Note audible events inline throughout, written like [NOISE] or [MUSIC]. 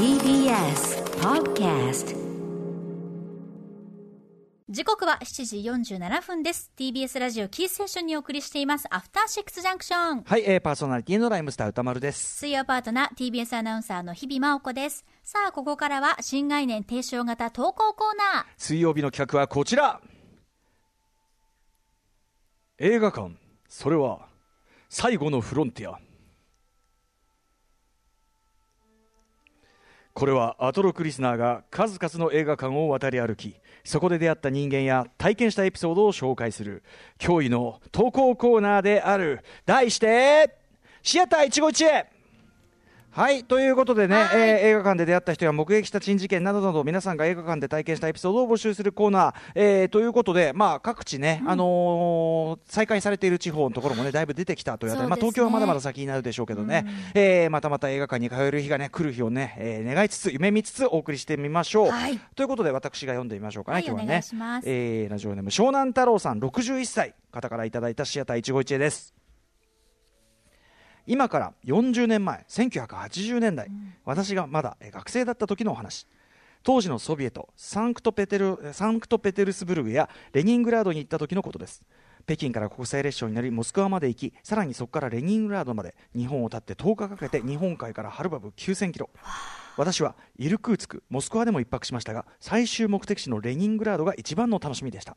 TBS Podcast 時刻は7時47分です。TBS ラジオキースセッションにお送りしています。アフターシックスジャンクションはい、えー、パーソナリティのライムスター歌丸です。水曜パートナー TBS アナウンサーの日々真央子です。さあここからは新概念提唱型投稿コーナー。水曜日の企画はこちら。映画館、それは最後のフロンティア。これはアトロクリスナーが数々の映画館を渡り歩きそこで出会った人間や体験したエピソードを紹介する驚異の投稿コーナーである。題してシアター一期一会。はいということでね、はい。えー映画館で出会った人や目撃した珍事件などなど皆さんが映画館で体験したエピソードを募集するコーナー、えーということで、まあ、各地ね、あのー再開されている地方のところもねだいぶ出てきたというあたり、まあ、東京はまだまだ先になるでしょうけどね、えーまたまた映画館に通える日がね来る日をね、えー願いつつ夢見つつお送りしてみましょう、はい。ということで私が読んでみましょうかね、はい今日はね。えーラジオネーム湘南太郎さん61歳。方からいただいたシアター一期一会です今から40年前1980年代、私がまだえー学生だった時のお話。当時のソビエトサンクトペテルサンクトペテルスブルグやレニングラードに行った時のことです。北京から国際列車に乗りモスクワまで行きさらにそこからレニングラードまで日本を立って10日かけて日本海からはるばる9000キロ。私はイルクーツクモスクワでも一泊しましたが最終目的地のレニングラードが一番の楽しみでした。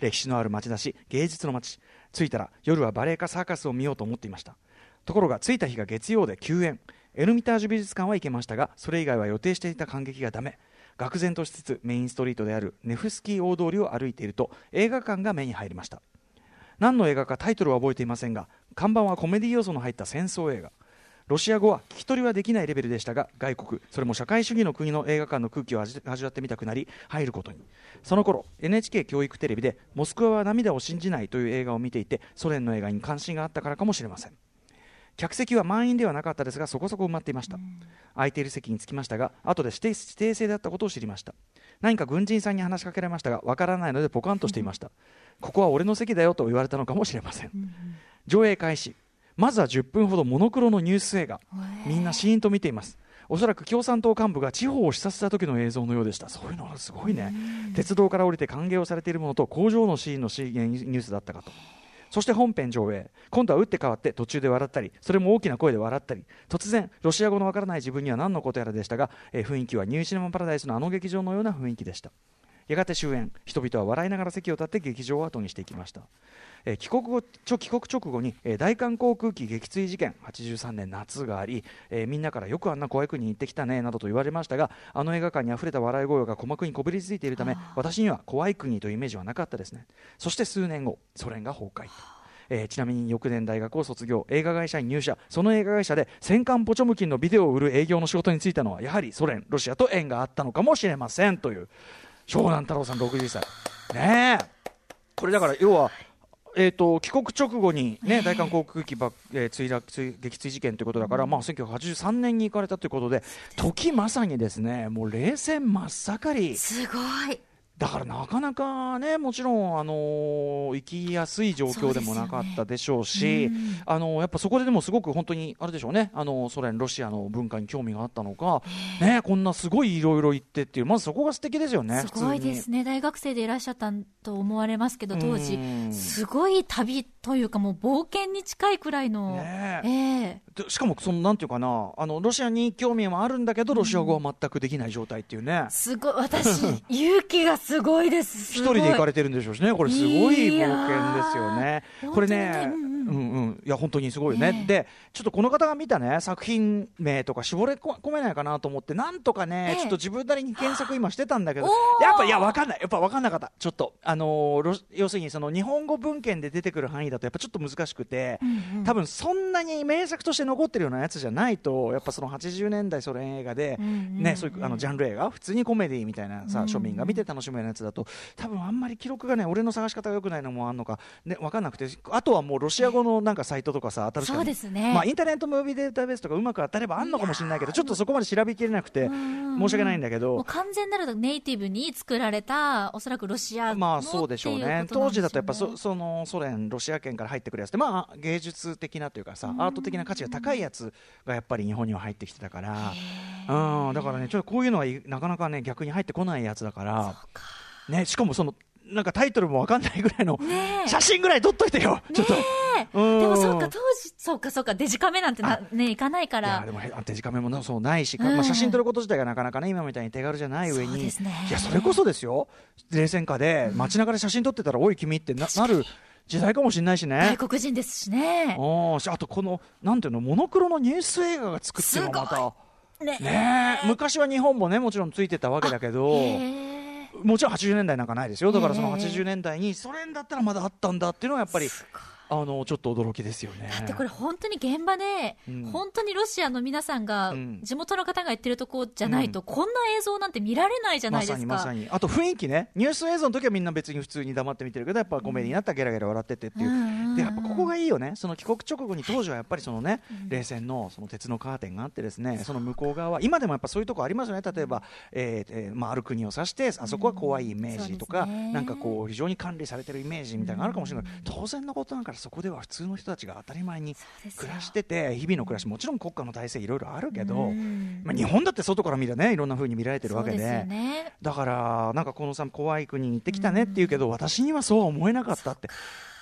歴史のある街だし芸術の街。着いたら夜はバレエかサーカスを見ようと思っていましたところが着いた日が月曜で休園。エルミタージュ美術館は行けましたがそれ以外は予定していた感激がダメ。愕然としつつメインストリートであるネフスキー大通りを歩いていると映画館が目に入りました。何の映画かタイトルは覚えていませんが看板はコメディ要素の入った戦争映画。ロシア語は聞き取りはできないレベルでしたが外国それも社会主義の国の映画館の空気を味味わってみたくなり入ることに。その頃 NHK 教育テレビで「モスクワは涙を信じない」という映画を見ていてソ連の映画に関心があったからかもしれません。客席は満員ではなかったですがそこそこ埋まっていました、空いている席に着きましたが後で指定指定制だったことを知りました。何か軍人さんに話しかけられましたがわからないのでポカンとしていました。[LAUGHS] ここは俺の席だよと言われたのかもしれません。上映開始。まずは10分ほどモノクロのニュース映画。みんなシーンと見ています。おそらく共産党幹部が地方を視察した時の映像のようでした。そういうのはすごいね。鉄道から降りて歓迎をされているものと工場のシーンのシーンニュースだったかとそして本編上映。今度は打って変わって途中で笑ったりそれも大きな声で笑ったり。突然ロシア語のわからない自分には何のことやらでしたが、えー雰囲気はニューシネマパラダイスのあの劇場のような雰囲気でした。やがて終演人々は笑いながら席を立って劇場を後にしていきました、えー帰国後ちょ帰国直後に、えー大韓航空機撃墜事件83年夏があり、えーみんなからよくあんな怖い国に行ってきたねなどと言われましたがあの映画館にあふれた笑い声が鼓膜にこびりついているため私には怖い国というイメージはなかったですね。そして数年後ソ連が崩壊。えーちなみに翌年大学を卒業。映画会社に入社。その映画会社で戦艦ポチョムキンのビデオを売る営業の仕事に就いたのはやはりソ連ロシアと縁があったのかもしれませんという湘南太郎さん60歳ねえ。これだから要はえー、と帰国直後に、ね、大韓航空機爆、えー墜落墜撃墜事件ということだから、まあ、1983年に行かれたということで時まさにですねもう冷戦真っ盛り。すごいだからなかなかねもちろん、あのー生きやすい状況でもなかったでしょうしあのーやっぱそこででもすごく本当にあれでしょうね、あのーソ連、ロシアの文化に興味があったのか、ね、こんなすごいいろいろ言ってっていうまずそこが素敵ですよね、すごいですね。大学生でいらっしゃったと思われますけど当時。うん。すごい旅というかもう冒険に近いくらいの、ねえ。えでしかもそのなんていうかなあのロシアに興味はあるんだけどロシア語は全くできない状態っていうね、すごい私 [LAUGHS] 勇気がすごいです。一人で行かれれてるんでしょうしね、これ、すごい冒険ですよね。これねうんうんうん、いや、本当にすごいよね。ねえ。で、ちょっとこの方が見たね、作品名とか絞れ込めないかなと思って、なんとかね、ええ。ちょっと自分なりに検索今してたんだけどやっぱ、いや、わかんない。やっぱわかんなかった。ちょっと、あのーロ要するに、その日本語文献で出てくる範囲だと、やっぱちょっと難しくて、多分そんなに名作として残ってるようなやつじゃないと、やっぱその80年代ソ連映画で、うんうん。ね、そういうあのジャンル映画、普通にコメディみたいなさ、庶民が見て楽しむようなやつだと、多分あんまり記録がね、俺の探し方が良くないのもあんのか、ね、分かんなくて、あとはもうロシア語のなんかサイトとかさ、当たるそうですね。まあ、インターネットムービーデータベースとかうまく当たればあんのかもしれないけど、ちょっとそこまで調べきれなくて、申し訳ないんだけど。完全なるネイティブに作られたおそらくロシア語まあそうでしょうね。当時だとやっぱそそのソ連、ロシア圏から入ってくるやつって、まあ、芸術的なというかさ、アート的な価値が高いやつがやっぱり日本には入ってきてたから、うん、だからね、ちょっとこういうのはいなかなかね、逆に入ってこないやつだから、ね、しかもその、なんかタイトルもわかんないぐらいの、写真ぐらい撮っといてよ、ちょっと。うん。でもそうか、当時、そうか、そうか、デジカメなんてな、ね、いかないかいやらで。もへデジカメもなそうないし、うん。まあ、写真撮ること自体がなかなかね今みたいに手軽じゃない上に、そうですね。いやそれこそですよ。冷戦下で街中で写真撮ってたら「おい君」ってななる時代かもしれないしね。外。国人ですしね。あとこのなんていうのモノクロのニュース映画が作ってるのがまた。ね。昔は日本もねもちろんついてたわけだけどもちろん80年代なんかないですよ。だからそのええ。80年代にソ連だったらまだあったんだっていうのはやっぱりあのちょっと驚きですよね。だってこれ本当に現場で、うん。本当にロシアの皆さんが、うん。地元の方が言ってるとこじゃないと、こんな映像なんて見られないじゃないですか。まさにまさに。あと雰囲気ね。ニュース映像の時はみんな別に普通に黙って見てるけどやっぱコメディになったらゲラゲラ笑ってってっていう、うんうんうん。でやっぱここがいいよね。その帰国直後に当時はやっぱりそのね、冷戦のその鉄のカーテンがあってですねその向こう側。は今でもやっぱそういうとこありますよね。例えば、えーえーまあ、ある国を指してあそこは怖いイメージとか、なんかこう非常に管理されてるイメージみたいなのがあるかもしれない、当然のことだからそこでは普通の人たちが当たり前に暮らしてて日々の暮らしもちろん国家の体制いろいろあるけど、うん。まあ、日本だって外から見たらねいろんな風に見られてるわけで。ね。だから、なんかこのさん、怖い国に行ってきたねって言うけど、私にはそうは思えなかったって、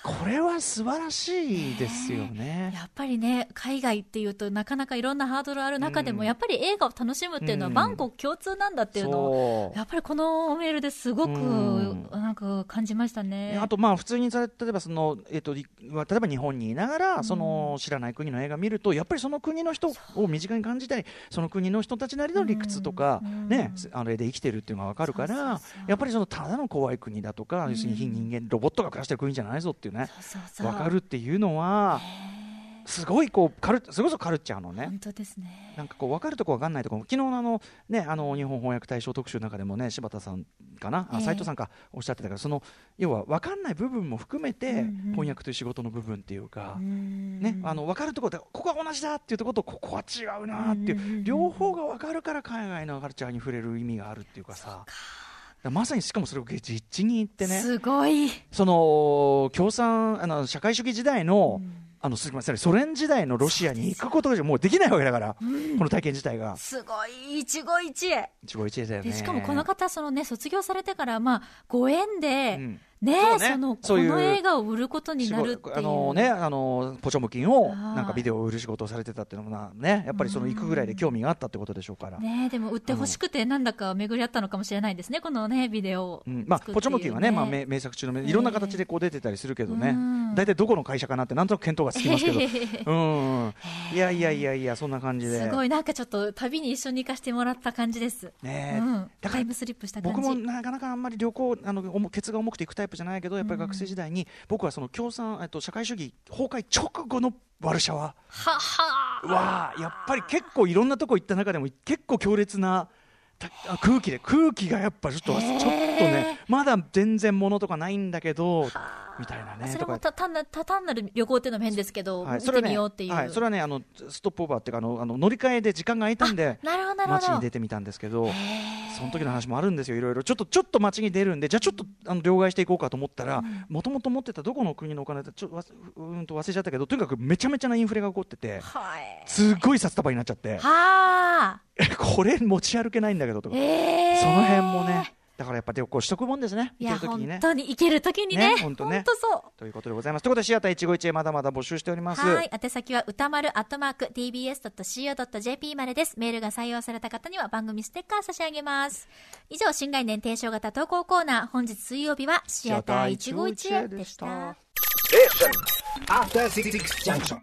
これは素晴らしいですよね。やっぱりね、海外っていうとなかなかいろんなハードルある中でも、うん。やっぱり映画を楽しむっていうのはうん。万国共通なんだっていうのを、そう。やっぱりこのメールですごく、うん。なんか感じましたね。あとまあ普通にさ例えばその、えっと、い例えば日本にいながらその知らない国の映画見るとやっぱりその国の人を身近に感じたりその国の人たちなりの理屈とか、うん。ね、あれで生きてるっていうのが分かるからやっぱりそのただの怖い国だとか、要するに非人間ロボットが暮らしてる国じゃないぞっていうね。そうそうそう。分かるっていうのはすごいこうカルそれこそカルチャーのね。本当ですね。なんかこう分かるとこ分かんないとこ。昨日のあの、ね、あの日本翻訳大賞特集の中でもね柴田さんかな、あええ。斉藤さんかおっしゃってたからその要は分かんない部分も含めて、うんうん。翻訳という仕事の部分っていうか、うん。ね、あの分かるところでここは同じだっていうところとここは違うなっていう、うんうんうん両方が分かるから海外のカルチャーに触れる意味があるっていうかさ。だか。らまさにしかもそれを実地に行ってね。すごい。その共産あの社会主義時代の、うん。あのすみませんソ連時代のロシアに行くことがもうできないわけだから、この体験自体が。すごい、一期一会。一期一会だよね。でしかもこの方、そのね、卒業されてから、まあ、ご縁で、うんねね。その、この映画を売ることになるっていう。あのね、あのポチョムキンをなんかビデオを売る仕事をされてたっていうのもなね、やっぱりその行くぐらいで興味があったってことでしょうから。ねでも売ってほしくて、なんだか巡り合ったのかもしれないですね、このね、ビデオ。をうん。まあ、ポチョムキンはね、まあ、名名作中の名いろんな形でこう出てたりするけどね。うん、大体どこの会社かなってなんとなく見当がつきますけど、[LAUGHS] うん、いやいやいやいや、そんな感じで。すごい、なんかちょっと旅に一緒に行かせてもらった感じです。ねうん、タイムスリップした感じ。僕もなかなかあんまり旅行あの重ケツが重くて行くタイプじゃないけどやっぱり学生時代に僕はその共産えっと社会主義崩壊直後のワルシャワ。はやっぱり結構いろんなとこ行った中でも結構強烈な空気で空気がやっぱちょっとちょっとねまだ全然物とかないんだけどみたいなねそれもた単ななる旅行っていうのも変ですけど、はい、見てそれはねみようっていう？はい、それはねあのストップオーバーっていうかあのあの乗り換えで時間が空いたんで。街に出てみたんですけどその時の話もあるんですよいろいろ。ちょっとちょっと街に出るんでじゃあちょっとあの両替していこうかと思ったらもともと持ってたどこの国のお金ってちょっと忘れちゃったけどとにかくめちゃめちゃなインフレが起こっててはい。すっごい札束になっちゃって。はあ。[LAUGHS] これ持ち歩けないんだけどとか、ええ。その辺もねだからやっぱ旅行しとくもんですねいや、行ける時にね本当に行ける時にね。ね本当ねそう。ということでございますということでシアター一期一会まだまだ募集しておりますはい。宛先は歌丸アットマーク tbs.co.jp までです。メールが採用された方には番組ステッカー差し上げます。以上、新概念提唱型投稿コーナー、本日水曜日はシアター一期一会でした。After Six Junction.